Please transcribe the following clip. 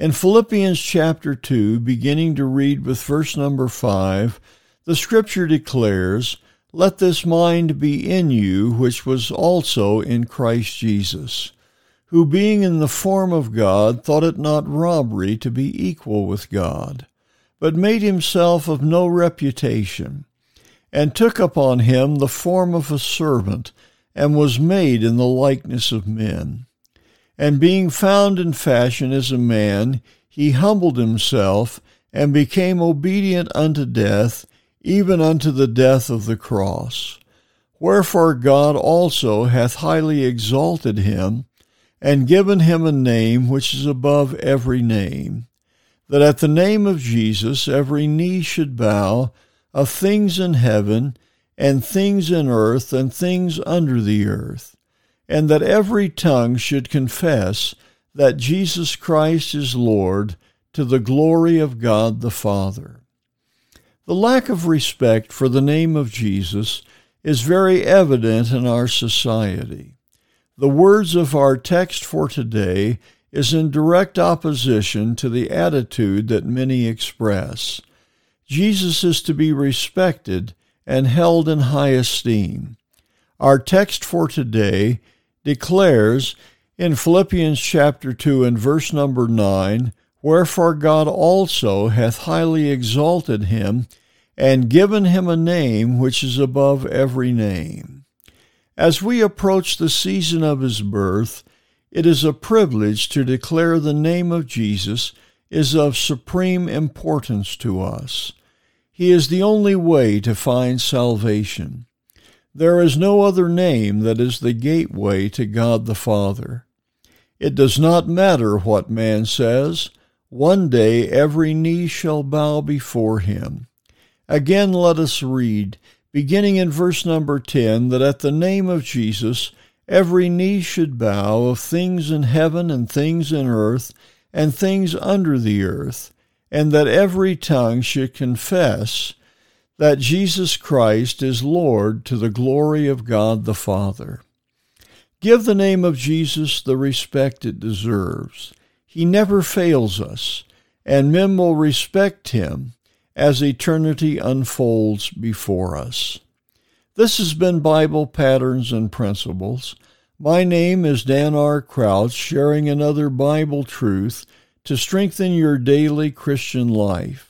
In Philippians chapter 2, beginning to read with verse number 5, the scripture declares, Let this mind be in you, which was also in Christ Jesus, who being in the form of God thought it not robbery to be equal with God, but made himself of no reputation, and took upon him the form of a servant, and was made in the likeness of men. And being found in fashion as a man, he humbled himself and became obedient unto death, even unto the death of the cross. Wherefore God also hath highly exalted him, and given him a name which is above every name, that at the name of Jesus every knee should bow, of things in heaven, and things in earth, and things under the earth and that every tongue should confess that Jesus Christ is Lord to the glory of God the Father. The lack of respect for the name of Jesus is very evident in our society. The words of our text for today is in direct opposition to the attitude that many express. Jesus is to be respected and held in high esteem. Our text for today declares in Philippians chapter 2 and verse number 9, Wherefore God also hath highly exalted him, and given him a name which is above every name. As we approach the season of his birth, it is a privilege to declare the name of Jesus is of supreme importance to us. He is the only way to find salvation. There is no other name that is the gateway to God the Father. It does not matter what man says, one day every knee shall bow before him. Again, let us read, beginning in verse number 10, that at the name of Jesus every knee should bow of things in heaven and things in earth and things under the earth, and that every tongue should confess that Jesus Christ is Lord to the glory of God the Father. Give the name of Jesus the respect it deserves. He never fails us, and men will respect him as eternity unfolds before us. This has been Bible Patterns and Principles. My name is Dan R. Crouch, sharing another Bible truth to strengthen your daily Christian life.